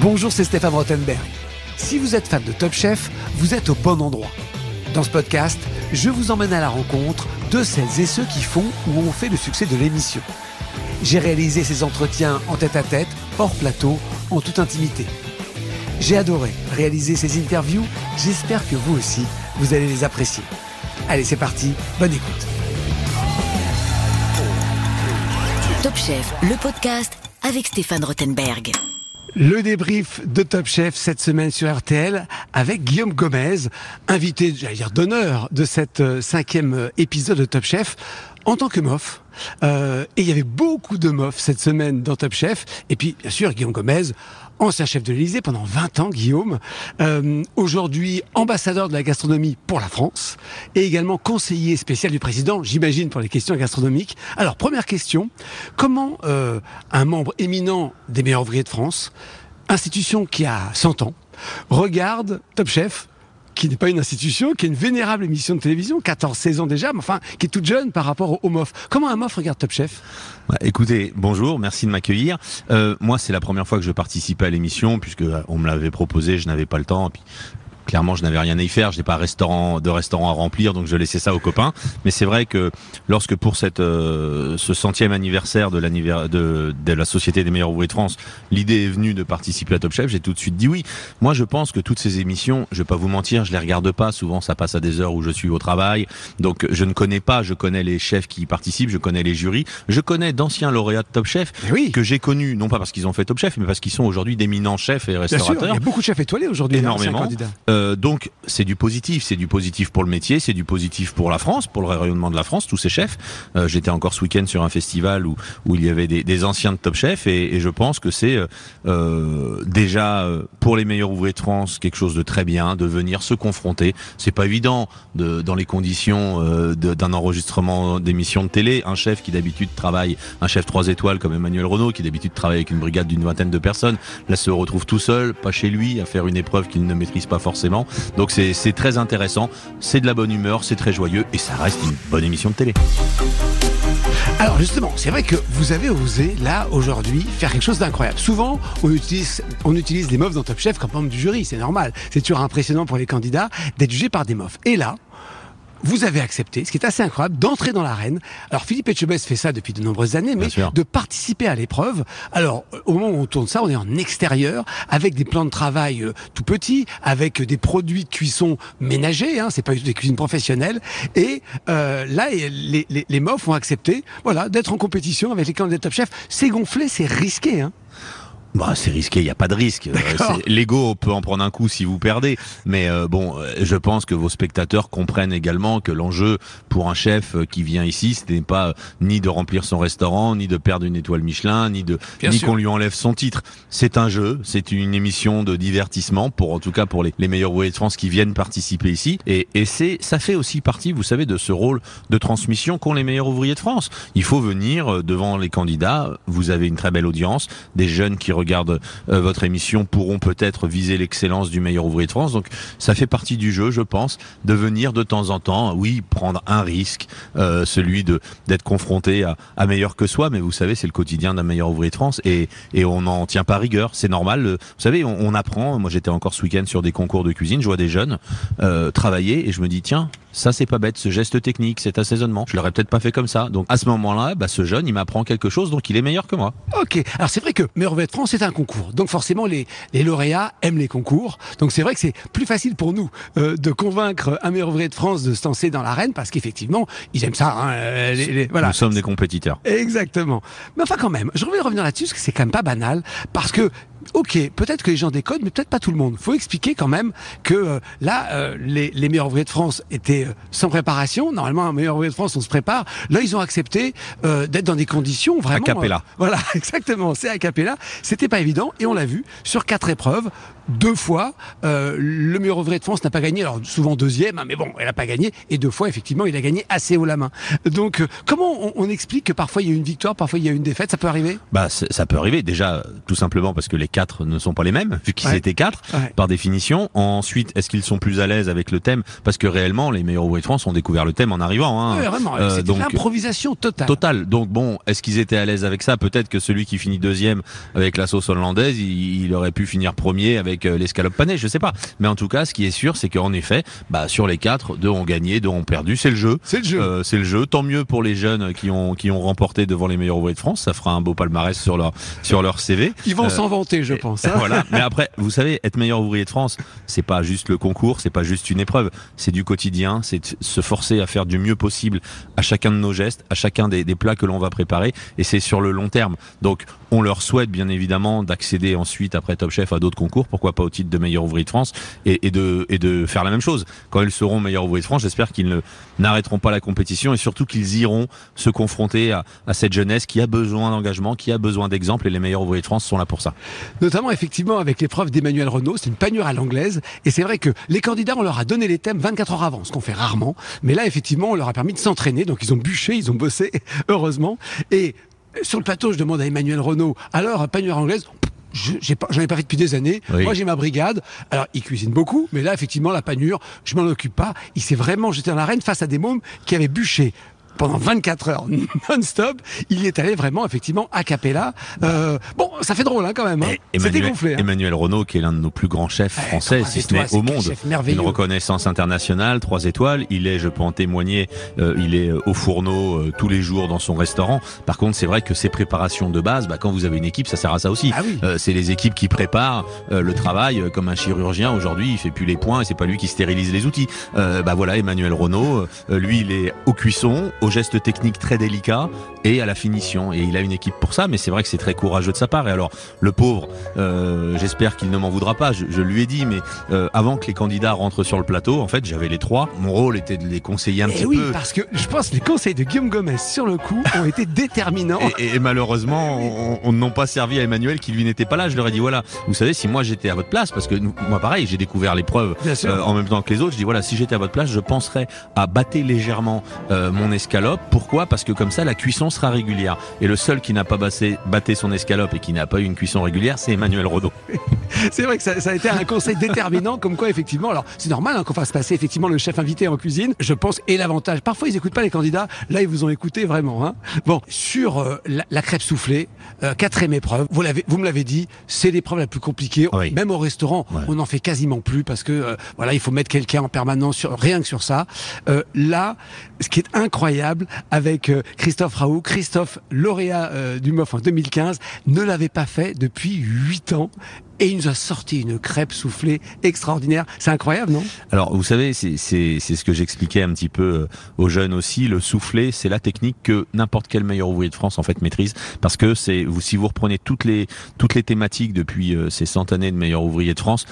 Bonjour, c'est Stéphane Rottenberg. Si vous êtes fan de Top Chef, vous êtes au bon endroit. Dans ce podcast, je vous emmène à la rencontre de celles et ceux qui font ou ont fait le succès de l'émission. J'ai réalisé ces entretiens en tête-à-tête, hors plateau, en toute intimité. J'ai adoré réaliser ces interviews, j'espère que vous aussi, vous allez les apprécier. Allez, c'est parti, bonne écoute. Top Chef, le podcast avec Stéphane Rothenberg. Le débrief de Top Chef cette semaine sur RTL avec Guillaume Gomez, invité, j'allais dire d'honneur de cette euh, cinquième euh, épisode de Top Chef en tant que MOF. Euh, et il y avait beaucoup de MOF cette semaine dans Top Chef. Et puis, bien sûr, Guillaume Gomez, ancien chef de l'Élysée pendant 20 ans, Guillaume. Euh, Aujourd'hui, ambassadeur de la gastronomie pour la France. Et également conseiller spécial du président, j'imagine, pour les questions gastronomiques. Alors, première question. Comment euh, un membre éminent des meilleurs ouvriers de France, institution qui a 100 ans, regarde Top Chef qui n'est pas une institution, qui est une vénérable émission de télévision, 14 saisons déjà, mais enfin, qui est toute jeune par rapport au, au MOF. Comment un MOF regarde Top Chef? Bah, écoutez, bonjour, merci de m'accueillir. Euh, moi, c'est la première fois que je participais à l'émission puisque euh, on me l'avait proposé, je n'avais pas le temps. Puis, clairement, je n'avais rien à y faire. J'ai pas restaurant de restaurant à remplir, donc je laissais ça aux copains. Mais c'est vrai que lorsque pour cette euh, ce centième anniversaire de l'anniversaire de, de la Société des meilleurs ouvriers de France, l'idée est venue de participer à Top Chef, j'ai tout de suite dit oui. Moi, je pense que toutes ces émissions, je vais pas vous mentir, je les regarde pas. Souvent, ça passe à des heures où je suis au travail, donc je ne connais pas. Je connais les chefs qui y participent, je connais les jurys, je connais d'anciens lauréats de Top Chef oui. que j'ai connus, non pas parce qu'ils ont fait Top Chef, mais parce qu'ils sont aujourd'hui d'éminents chefs et Bien sûr, il restaurateurs. y a beaucoup de chefs étoilés aujourd'hui. Énormément. Euh, donc c'est du positif, c'est du positif pour le métier, c'est du positif pour la France, pour le rayonnement de la France, tous ces chefs. Euh, J'étais encore ce week-end sur un festival où, il y avait des, anciens de Top Chef et, je pense que c'est euh, déjà pour les meilleurs ouvriers de France quelque chose de très bien de venir se confronter. C'est pas évident de, dans les conditions d'un enregistrement d'émission de télé. Un chef qui d'habitude travaille, un chef trois étoiles comme Emmanuel Renault qui d'habitude travaille avec une brigade d'une vingtaine de personnes, là se retrouve tout seul, pas chez lui, à faire une épreuve qu'il ne maîtrise pas forcément. Donc c'est très intéressant, c'est de la bonne humeur, c'est très joyeux et ça reste une bonne émission de télé. Alors justement, c'est vrai que vous avez osé, là, aujourd'hui, faire quelque chose d'incroyable. Souvent, on utilise, on les MOF dans Top Chef comme membre du jury, c'est normal. C'est toujours impressionnant pour les candidats d'être jugés par des MOF. Et là, vous avez accepté, ce qui est assez incroyable, d'entrer dans l'arène. Alors Philippe Etchebest fait ça depuis de nombreuses années, mais de participer à l'épreuve. Alors au moment où on tourne ça, on est en extérieur, avec des plans de travail euh, tout petits, avec des produits de cuisson ménagers, hein, c'est pas du tout des cuisines professionnelles. Et euh, là, les, les, les MOF ont accepté, voilà, d'être en compétition avec les candidats Top Chef. C'est gonflé, c'est risqué, hein. Bah, c'est risqué, il n'y a pas de risque. Euh, L'ego peut en prendre un coup si vous perdez. Mais euh, bon, euh, je pense que vos spectateurs comprennent également que l'enjeu pour un chef euh, qui vient ici, ce n'est pas ni de remplir son restaurant, ni de perdre une étoile Michelin, ni de Bien ni qu'on lui enlève son titre. C'est un jeu, c'est une émission de divertissement pour en tout cas pour les, les meilleurs ouvriers de France qui viennent participer ici. Et, et c'est ça fait aussi partie, vous savez, de ce rôle de transmission qu'ont les meilleurs ouvriers de France. Il faut venir devant les candidats. Vous avez une très belle audience, des jeunes qui regardent euh, votre émission pourront peut-être viser l'excellence du meilleur ouvrier de France. Donc ça fait partie du jeu, je pense, de venir de temps en temps, oui, prendre un risque, euh, celui de d'être confronté à, meilleur que soi. Mais vous savez, c'est le quotidien d'un meilleur ouvrier de France et, on n'en tient pas rigueur. C'est normal. Le- Vous savez, on, on apprend. Moi, j'étais encore ce week-end sur des concours de cuisine. Je vois des jeunes euh, travailler et je me dis tiens. Ça c'est pas bête, ce geste technique, cet assaisonnement. Je l'aurais peut-être pas fait comme ça. Donc à ce moment-là, bah, ce jeune, il m'apprend quelque chose, donc il est meilleur que moi. Ok. Alors c'est vrai que Meilleur de France c'est un concours, donc forcément les, les lauréats aiment les concours. Donc c'est vrai que c'est plus facile pour nous euh, de convaincre un meilleur de France de se lancer dans l'arène parce qu'effectivement ils aiment ça. Hein, euh, les- les- voilà. Nous sommes des compétiteurs. Exactement. Mais enfin quand même, je voulais revenir là-dessus parce que c'est quand même pas banal parce que ok, peut-être que les gens décodent, mais peut-être pas tout le monde. Faut expliquer quand même que euh, là, euh, les, les meilleurs ouvriers de France étaient euh, sans préparation. Normalement, un meilleur ouvrier de France, on se prépare. Là, ils ont accepté euh, d'être dans des conditions vraiment. cappella. euh, voilà, exactement. C'est a cappella. C'était pas évident et on l'a vu sur quatre épreuves. Deux fois, euh, le meilleur ouvrier de France n'a pas gagné. Alors souvent deuxième, hein, mais bon, elle n'a pas gagné. Et deux fois, effectivement, il a gagné assez haut la main. Donc, euh, comment on, on explique que parfois il y a une victoire, parfois il y a une défaite Ça peut arriver? Bah, ça peut arriver. Déjà, tout simplement parce que les quatre ne sont pas les mêmes, vu qu'ils Ouais. étaient quatre Ouais. par définition. Ensuite, est-ce qu'ils sont plus à l'aise avec le thème? Parce que réellement, les meilleurs ouvriers de France ont découvert le thème en arrivant. Hein. Ouais, Vraiment, Euh, c'était donc, l'improvisation totale. Total. Donc bon, est-ce qu'ils étaient à l'aise avec ça? Peut-être que celui qui finit deuxième avec la sauce hollandaise, il, il aurait pu finir premier avec euh, l'escalope panée, je sais pas. Mais en tout cas, ce qui est sûr, c'est qu'en effet, bah sur les quatre, deux ont gagné, deux ont perdu. C'est le jeu. C'est le jeu. Euh, c'est le jeu. Tant mieux pour les jeunes qui ont qui ont remporté devant les meilleurs ouvriers de France. Ça fera un beau palmarès sur leur sur leur CV. Ils vont Euh, s'en vanter, je pense. hein. voilà. Mais après, vous savez, être meilleur ouvrier de France, c'est pas juste le concours, c'est pas juste une épreuve, c'est du quotidien, c'est se forcer à faire du mieux possible à chacun de nos gestes, à chacun des, des plats que l'on va préparer, et c'est sur le long terme. Donc, on leur souhaite bien évidemment d'accéder ensuite après Top Chef à d'autres concours, pourquoi pas au titre de meilleur ouvrier de France, et, de faire la même chose. Quand ils seront meilleurs ouvriers de France, j'espère qu'ils n'arrêteront pas la compétition et surtout qu'ils iront se confronter à, cette jeunesse qui a besoin d'engagement, qui a besoin d'exemples, et les meilleurs ouvriers de France sont là pour ça. Notamment, effectivement, avec l'épreuve d'Emmanuel Renault, c'est une panure à l'anglaise. Et c'est vrai que les candidats, on leur a donné les thèmes 24 heures avant, ce qu'on fait rarement. Mais là, effectivement, on leur a permis de s'entraîner. Donc, ils ont bûché, ils ont bossé, heureusement. Et sur le plateau, je demande à Emmanuel Renault, alors, panure anglaise je j'ai pas, j'en ai pas fait depuis des années. Oui. Moi, j'ai ma brigade. Alors, il cuisine beaucoup, mais là, effectivement, la panure, je m'en occupe pas. Il s'est vraiment jeté dans l'arène face à des mômes qui avaient bûché pendant 24 heures non-stop. Il y est allé vraiment, effectivement, a cappella. Euh, bon, ça fait drôle, hein, quand même. Hein. C'était Emmanuel, gonflé. hein. Emmanuel Renaud, qui est l'un de nos plus grands chefs Ouais, français, si ce n'est au monde. Une reconnaissance internationale, trois étoiles. Il est, je peux en témoigner, euh, il est euh, au fourneau euh, tous les jours dans son restaurant. Par contre, c'est vrai que ces préparations de base, bah, quand vous avez une équipe, ça sert à ça aussi. Ah oui. Euh, c'est les équipes qui préparent euh, le travail, comme un chirurgien aujourd'hui, il fait plus les points et c'est pas lui qui stérilise les outils. Euh, bah voilà, Emmanuel Renaud, euh, lui, il est au cuisson, aux gestes techniques très délicats et à la finition. Et il a une équipe pour ça, mais c'est vrai que c'est très courageux de sa part. Et alors, le pauvre, euh, j'espère qu'il ne m'en voudra pas. Je, je lui ai dit, mais euh, avant que les candidats rentrent sur le plateau, en fait, j'avais les trois. Mon rôle était de les conseiller un Et petit Eh oui, peu. parce que je pense que les conseils de Guillaume Gomez sur le coup ont été déterminants. Et, et malheureusement, on, on n'ont pas servi à Emmanuel qui lui n'était pas là. Je leur ai dit voilà, vous savez, si moi j'étais à votre place, parce que nous- moi pareil, j'ai découvert l'épreuve euh, en même temps que les autres. Je dis voilà, si j'étais à votre place, je penserais à battre légèrement mon escalope. Pourquoi? Parce que comme ça, la cuisson sera régulière. Et le seul qui n'a pas bassé, batté son escalope et qui n'a pas eu une cuisson régulière, c'est Emmanuel Rodot. C'est vrai que ça, ça a été un conseil déterminant, comme quoi effectivement, alors c'est normal hein, qu'on fasse passer effectivement le chef invité en cuisine, je pense, et l'avantage. Parfois ils écoutent pas les candidats, là ils vous ont écouté vraiment. Hein. Bon, sur euh, la, la crêpe soufflée, euh, quatrième épreuve, vous l'avez, vous me l'avez dit, c'est l'épreuve la plus compliquée. Oui. Même au restaurant, Ouais. on n'en fait quasiment plus parce que euh, voilà, il faut mettre quelqu'un en permanence sur rien que sur ça. Là, ce qui est incroyable avec euh, Christophe Raoult, Christophe lauréat euh, du MOF en 2015, ne l'avait pas fait depuis huit ans. Et il nous a sorti une crêpe soufflée extraordinaire. C'est incroyable, non? Alors, vous savez, c'est ce que j'expliquais un petit peu euh, aux jeunes aussi. Le soufflet, c'est la technique que n'importe quel meilleur ouvrier de France en fait maîtrise, parce que c'est vous si vous reprenez toutes les toutes les thématiques depuis euh, ces cent années de meilleurs ouvriers de France,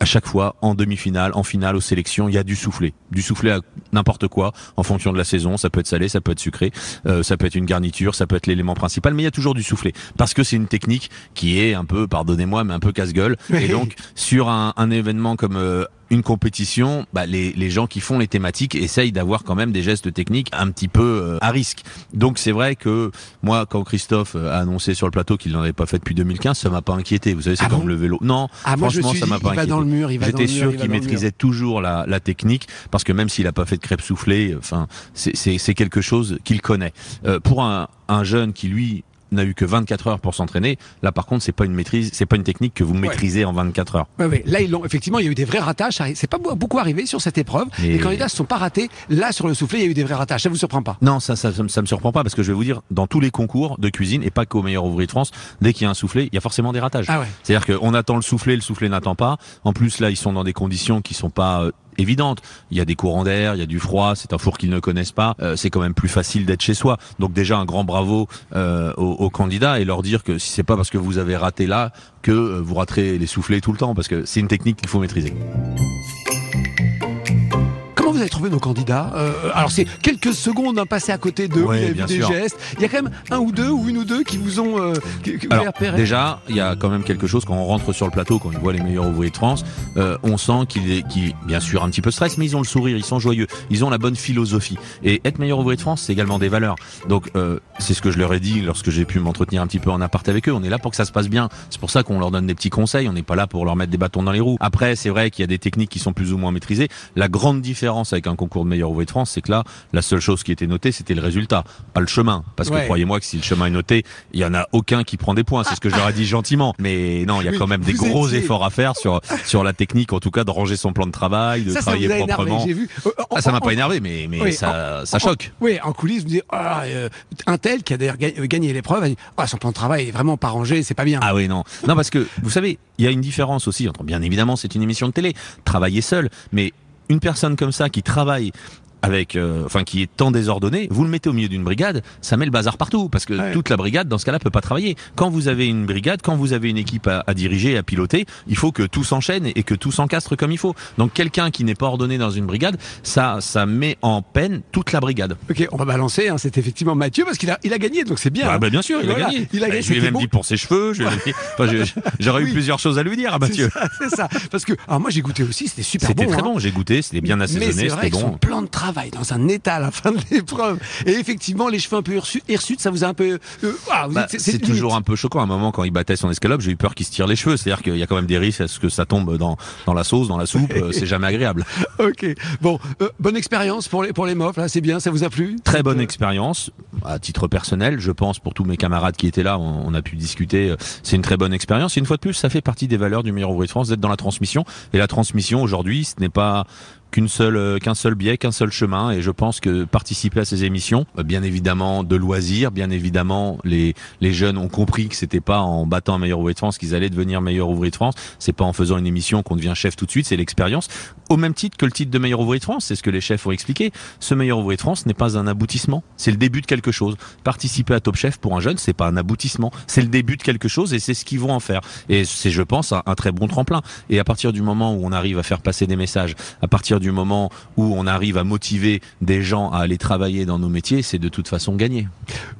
à chaque fois en demi-finale, en finale, aux sélections, il y a du soufflet, du soufflet à n'importe quoi en fonction de la saison. Ça peut être salé, ça peut être sucré, euh, ça peut être une garniture, ça peut être l'élément principal, mais il y a toujours du soufflet parce que c'est une technique qui est un peu, pardonnez-moi, mais un peu casse-gueule. Oui. Et donc sur un, un événement comme euh, une compétition, bah, les, les gens qui font les thématiques essayent d'avoir quand même des gestes techniques un petit peu euh, à risque. Donc c'est vrai que moi, quand Christophe euh, a annoncé sur le plateau qu'il n'en avait pas fait depuis 2015, ça m'a pas inquiété. Vous savez, c'est Ah comme bon? le vélo. Non, Ah, moi, franchement, suis ça m'a pas inquiété. dans le mur, il va dans J'étais sûr qu'il maîtrisait toujours la, la technique, parce que même s'il a pas fait de crêpe soufflée, enfin, c'est- quelque chose qu'il connaît. Euh, pour un, un jeune qui lui n'a eu que 24 heures pour s'entraîner. Là, par contre, c'est pas une maîtrise, c'est pas une technique que vous maîtrisez en 24 heures. Ouais, ouais. Là, ils l'ont. Effectivement, il y a eu des vrais ratages. C'est pas beaucoup arrivé sur cette épreuve. Et- Les candidats se sont pas ratés. Là, sur le soufflet, il y a eu des vrais ratages. Ça vous surprend pas? Non, ça, ça, ça, me- ça me surprend pas parce que je vais vous dire, dans tous les concours de cuisine et pas qu'au meilleur ouvrier de France, dès qu'il y a un soufflet, il y a forcément des ratages. Ah ouais. C'est-à-dire qu'on attend le soufflet, le soufflet n'attend pas. En plus, là, ils sont dans des conditions qui sont pas euh, évidentes. Il y a des courants d'air, il y a du froid, c'est un four qu'ils ne connaissent pas. Euh, c'est quand même plus facile d'être chez soi. Donc déjà, un grand bravo euh, aux, aux candidats et leur dire que si c'est pas parce que vous avez raté là que euh, vous raterez les soufflets tout le temps parce que c'est une technique qu'il faut maîtriser. Vous avez trouvé nos candidats euh, Alors c'est quelques secondes à passer à côté d'eux, Ouais, vous avez bien vu des gestes. Il y a quand même un ou deux ou une ou deux qui vous ont euh, Alors, déjà, il y a quand même quelque chose quand on rentre sur le plateau, quand on voit les meilleurs ouvriers de France, euh, on sent qu'il est, qu'il, bien sûr, un petit peu stress, mais ils ont le sourire, ils sont joyeux, ils ont la bonne philosophie. Et être meilleur ouvrier de France, c'est également des valeurs. Donc, euh, c'est ce que je leur ai dit lorsque j'ai pu m'entretenir un petit peu en appart avec eux. On est là pour que ça se passe bien. C'est pour ça qu'on leur donne des petits conseils. On n'est pas là pour leur mettre des bâtons dans les roues. Après, c'est vrai qu'il y a des techniques qui sont plus ou moins maîtrisées. La grande différence avec un concours de meilleur ouvrier de France, c'est que là, la seule chose qui était notée, c'était le résultat, pas le chemin. Parce que Ouais. croyez-moi que si le chemin est noté, il y en a aucun qui prend des points. C'est ce que je leur ai dit gentiment. Mais non, il y a Oui, quand même des gros étiez- efforts à faire sur sur la technique, en tout cas, de ranger son plan de travail, de ça, ça travailler vous a énervé, proprement. j'ai vu. Euh, en- Ah, ça m'a pas énervé, mais mais Oui, ça en- ça en- choque. Oui, en coulisses, vous dites, ah, euh, un tel qui a d'ailleurs ga- gagné l'épreuve, a dit, ah, son plan de travail est vraiment pas rangé, c'est pas bien. Ah oui, non. Non, parce que, vous savez, il y a une différence aussi entre, bien évidemment, c'est une émission de télé, travailler seul, mais une personne comme ça qui travaille avec, euh, enfin, qui est tant désordonné, vous le mettez au milieu d'une brigade, ça met le bazar partout, parce que Ouais. toute la brigade, dans ce cas-là, peut pas travailler. Quand vous avez une brigade, quand vous avez une équipe à, à diriger, à piloter, il faut que tout s'enchaîne et que tout s'encastre comme il faut. Donc, quelqu'un qui n'est pas ordonné dans une brigade, ça, ça met en peine toute la brigade. Ok, on va balancer, hein, c'est effectivement Mathieu, parce qu'il a, il a gagné, donc c'est bien. Ah hein. bah bien sûr, il a gagné. Il a gagné, je lui ai même bon. dit pour ses cheveux. dit- enfin, J'aurais Oui. eu plusieurs choses à lui dire à Mathieu. C'est ça. Parce que, alors moi j'ai goûté aussi, c'était super bon. C'était très hein. bon, j'ai goûté, c'était bien assaisonné, c'était bon. plan de travail dans un état à la fin de l'épreuve. Et effectivement, les cheveux un peu hirsutes, ça vous a un peu. euh, ah, Bah, c'est toujours un peu choquant. À un moment, quand il battait son escalope, j'ai eu peur qu'il se tire les cheveux. C'est-à-dire qu'il y a quand même des risques à ce que ça tombe dans, dans la sauce, dans la soupe. euh, c'est jamais agréable. Ok. Bon, euh, bonne expérience pour les pour les mofs. Là, c'est bien. Ça vous a plu Très bonne Euh, expérience. À titre personnel, je pense pour tous mes camarades qui étaient là, on, on a pu discuter. C'est une très bonne expérience. Et une fois de plus, ça fait partie des valeurs du meilleur ouvrier de France d'être dans la transmission. Et la transmission aujourd'hui, ce n'est pas qu'une seule euh, qu'un seul biais, qu'un seul chemin. Et je pense que participer à ces émissions, euh, bien évidemment de loisirs, bien évidemment les les jeunes ont compris que c'était pas en battant un meilleur ouvrier de France qu'ils allaient devenir meilleur ouvrier de France. C'est pas en faisant une émission qu'on devient chef tout de suite. C'est l'expérience. Au même titre que le titre de meilleur ouvrier de France, c'est ce que les chefs ont expliqué. Ce meilleur ouvrier de France n'est pas un aboutissement, c'est le début de quelque chose. Participer à Top Chef pour un jeune, c'est pas un aboutissement, c'est le début de quelque chose et c'est ce qu'ils vont en faire. Et c'est, je pense, un, un très bon tremplin. Et à partir du moment où on arrive à faire passer des messages, à partir du moment où on arrive à motiver des gens à aller travailler dans nos métiers, c'est de toute façon gagné.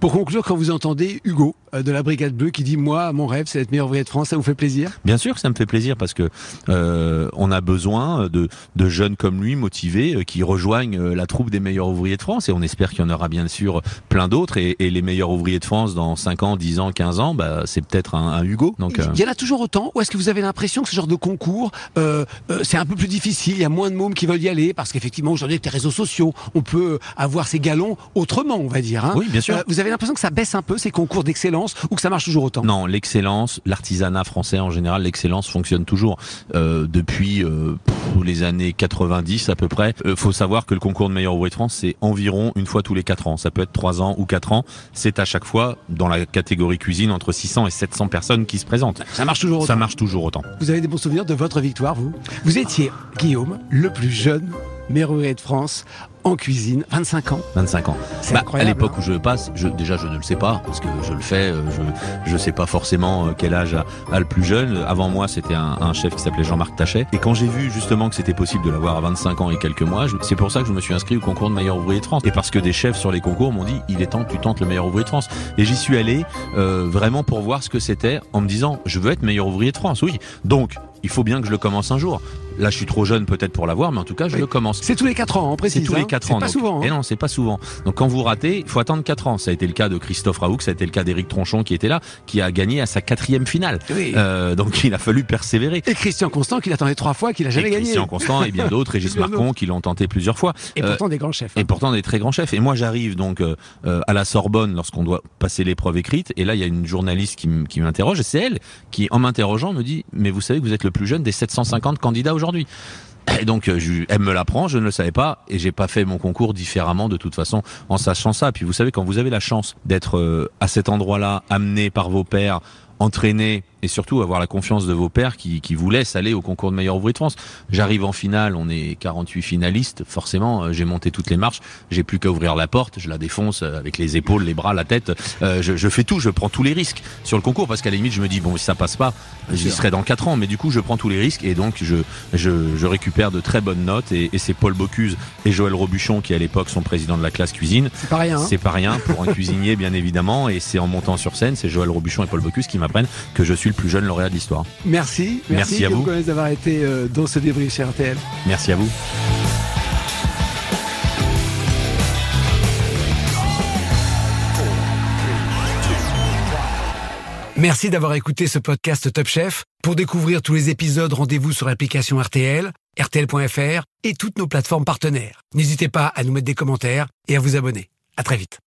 Pour conclure, quand vous entendez Hugo euh, de la Brigade Bleue qui dit moi, mon rêve, c'est d'être meilleur ouvrier de France, ça vous fait plaisir? Bien sûr que ça me fait plaisir parce que euh, on a besoin de, de jeunes comme lui motivés euh, qui rejoignent la troupe des meilleurs ouvriers de France et on espère qu'il y en aura bien sûr plein d'autres et, et les meilleurs ouvriers de France dans 5 ans, 10 ans, 15 ans, bah, c'est peut-être un, un Hugo. Donc euh, Il y en a toujours autant Ou est-ce que vous avez l'impression que ce genre de concours, euh, c'est un peu plus difficile Il y a moins de mômes qui veulent y aller parce qu'effectivement aujourd'hui avec les réseaux sociaux, on peut avoir ses galons autrement, on va dire. hein. Oui, bien sûr. Euh, vous avez l'impression que ça baisse un peu ces concours d'excellence ou que ça marche toujours autant? Non, l'excellence, l'artisanat français en général, l'excellence fonctionne toujours euh, depuis euh, pff, les années 90 à peu près. Faut savoir que le concours de meilleur ouvrier de France, c'est environ une fois tous les 4 ans. Ça peut être 3 ans ou 4 ans. C'est à chaque fois dans la catégorie cuisine entre 600 et 700 personnes qui se présentent. Ça marche toujours autant. Ça marche toujours autant. Vous avez des bons souvenirs de votre victoire, vous? Vous étiez, Guillaume, le plus jeune meilleur ouvrier de France en cuisine, 25 ans. 25 ans. C'est Bah, à l'époque hein. où je passe, je, déjà je ne le sais pas parce que je le fais, euh, je je sais pas forcément euh, quel âge a, a le plus jeune. Avant moi, c'était un, un chef qui s'appelait Jean-Marc Tachet. Et quand j'ai vu justement que c'était possible de l'avoir à 25 ans et quelques mois, c'est pour ça que je me suis inscrit au concours de meilleur ouvrier de France. Et parce que des chefs sur les concours m'ont dit, il est temps que tu tentes le meilleur ouvrier de France. Et j'y suis allé euh, vraiment pour voir ce que c'était, en me disant, je veux être meilleur ouvrier de France. Oui, donc il faut bien que je le commence un jour. Là, je suis trop jeune peut-être pour l'avoir, mais en tout cas, je Oui. le commence. C'est tous les 4 ans, on C'est précise. tous les hein. 4 C'est ans. pas donc- souvent. Et hein. non, c'est pas souvent. Donc quand vous ratez, il faut attendre 4 ans. Ça a été le cas de Christophe Raoult, ça a été le cas d'Éric Tronchon qui était là, qui a gagné à sa quatrième finale. Oui. Euh, donc il a fallu persévérer. Et Christian Constant, qui l'attendait trois fois, qu'il a jamais et gagné. Christian Constant et bien d'autres, Régis Marcon qui l'ont tenté plusieurs fois. Et Euh, pourtant des grands chefs. hein. et pourtant des très grands chefs. Et moi j'arrive donc euh, euh, à la Sorbonne lorsqu'on doit passer l'épreuve écrite. Et là il y a une journaliste qui m'interroge. Et c'est elle qui, en m'interrogeant, me dit mais vous savez que vous êtes le plus jeune des 750 candidats aujourd'hui. Et donc euh, je, elle me l'apprend, je ne le savais pas et j'ai pas fait mon concours différemment de toute façon en sachant ça. Puis vous savez quand vous avez la chance d'être euh, à cet endroit-là amené par vos pairs entraîner et surtout avoir la confiance de vos pères qui, qui vous laissent aller au concours de meilleur ouvrier de France. J'arrive en finale, on est 48 finalistes, forcément, euh, j'ai monté toutes les marches, j'ai plus qu'à ouvrir la porte, je la défonce euh, avec les épaules, les bras, la tête, euh, je, je, fais tout, je prends tous les risques sur le concours parce qu'à la limite je me dis bon si ça passe pas, j'y serai dans 4 ans, mais du coup je prends tous les risques et donc je, je, je récupère de très bonnes notes et, et c'est Paul Bocuse et Joël Robuchon qui à l'époque sont présidents de la classe cuisine. C'est pas rien. Hein c'est pas rien pour un cuisinier bien évidemment et c'est en montant sur scène, c'est Joël Robuchon et Paul Bocuse qui m'apprennent que je suis le plus jeune lauréat de l'histoire. Merci, merci, merci à vous d'avoir été euh, dans ce débrief chez RTL. Merci à vous. Merci d'avoir écouté ce podcast Top Chef. Pour découvrir tous les épisodes, rendez-vous sur l'application RTL, RTL.fr et toutes nos plateformes partenaires. N'hésitez pas à nous mettre des commentaires et à vous abonner. À très vite.